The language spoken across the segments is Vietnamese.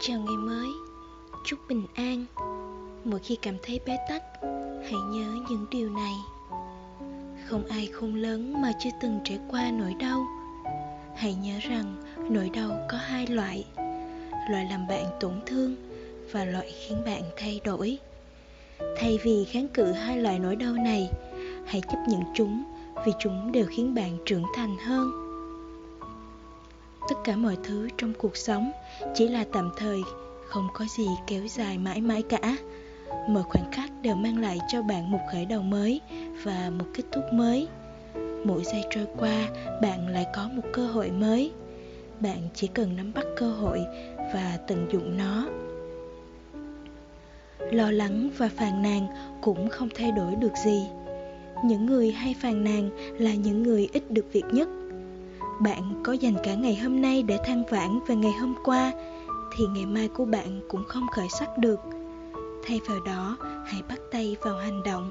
Chào ngày mới, chúc bình an. Mỗi khi cảm thấy bế tắc, hãy nhớ những điều này. Không ai khôn lớn mà chưa từng trải qua nỗi đau. Hãy nhớ rằng nỗi đau có hai loại. Loại làm bạn tổn thương và loại khiến bạn thay đổi. Thay vì kháng cự hai loại nỗi đau này Hãy chấp nhận chúng vì chúng đều khiến bạn trưởng thành hơn tất cả mọi thứ trong cuộc sống. Chỉ là tạm thời, không có gì kéo dài mãi mãi cả. Mọi khoảnh khắc đều mang lại cho bạn một khởi đầu mới và một kết thúc mới. Mỗi giây trôi qua, bạn lại có một cơ hội mới. Bạn chỉ cần nắm bắt cơ hội và tận dụng nó. Lo lắng và phàn nàn cũng không thay đổi được gì. Những người hay phàn nàn là những người ít được việc nhất bạn có dành cả ngày hôm nay để than vãn về ngày hôm qua, thì ngày mai của bạn cũng không khởi sắc được. Thay vào đó, hãy bắt tay vào hành động.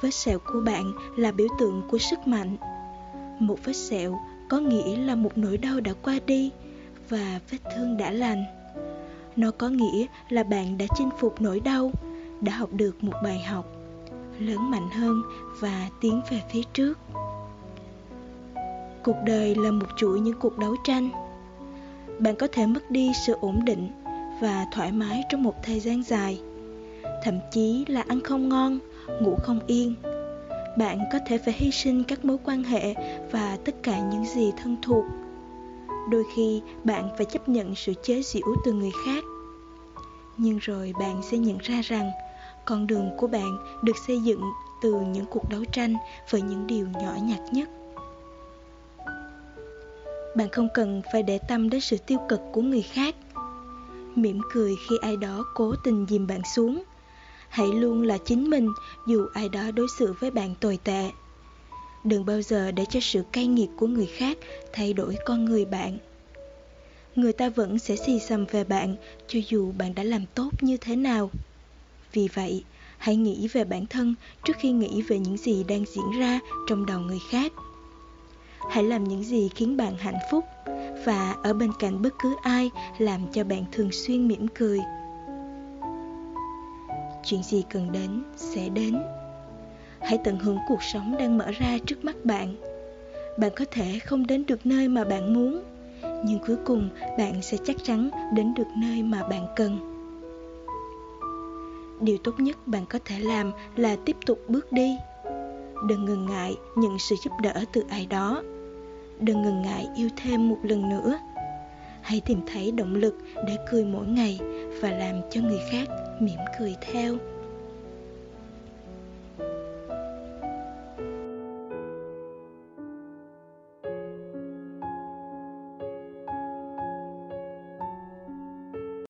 Vết sẹo của bạn là biểu tượng của sức mạnh. Một vết sẹo có nghĩa là một nỗi đau đã qua đi và vết thương đã lành. Nó có nghĩa là bạn đã chinh phục nỗi đau, đã học được một bài học lớn mạnh hơn và tiến về phía trước cuộc đời là một chuỗi những cuộc đấu tranh. Bạn có thể mất đi sự ổn định và thoải mái trong một thời gian dài. Thậm chí là ăn không ngon, ngủ không yên. Bạn có thể phải hy sinh các mối quan hệ và tất cả những gì thân thuộc. Đôi khi, bạn phải chấp nhận sự chế giễu từ người khác. Nhưng rồi bạn sẽ nhận ra rằng, con đường của bạn được xây dựng từ những cuộc đấu tranh với những điều nhỏ nhặt nhất bạn không cần phải để tâm đến sự tiêu cực của người khác. Mỉm cười khi ai đó cố tình dìm bạn xuống. Hãy luôn là chính mình, dù ai đó đối xử với bạn tồi tệ. Đừng bao giờ để cho sự cay nghiệt của người khác thay đổi con người bạn. Người ta vẫn sẽ xì xầm về bạn, cho dù bạn đã làm tốt như thế nào. Vì vậy, hãy nghĩ về bản thân trước khi nghĩ về những gì đang diễn ra trong đầu người khác hãy làm những gì khiến bạn hạnh phúc. Và ở bên cạnh bất cứ ai, làm cho bạn thường xuyên mỉm cười. Chuyện gì cần đến, sẽ đến. Hãy tận hưởng cuộc sống đang mở ra trước mắt bạn. Bạn có thể không đến được nơi mà bạn muốn, nhưng cuối cùng bạn sẽ chắc chắn đến được nơi mà bạn cần. Điều tốt nhất bạn có thể làm là tiếp tục bước đi. Đừng ngần ngại nhận sự giúp đỡ từ ai đó đừng ngần ngại yêu thêm một lần nữa. Hãy tìm thấy động lực để cười mỗi ngày và làm cho người khác mỉm cười theo.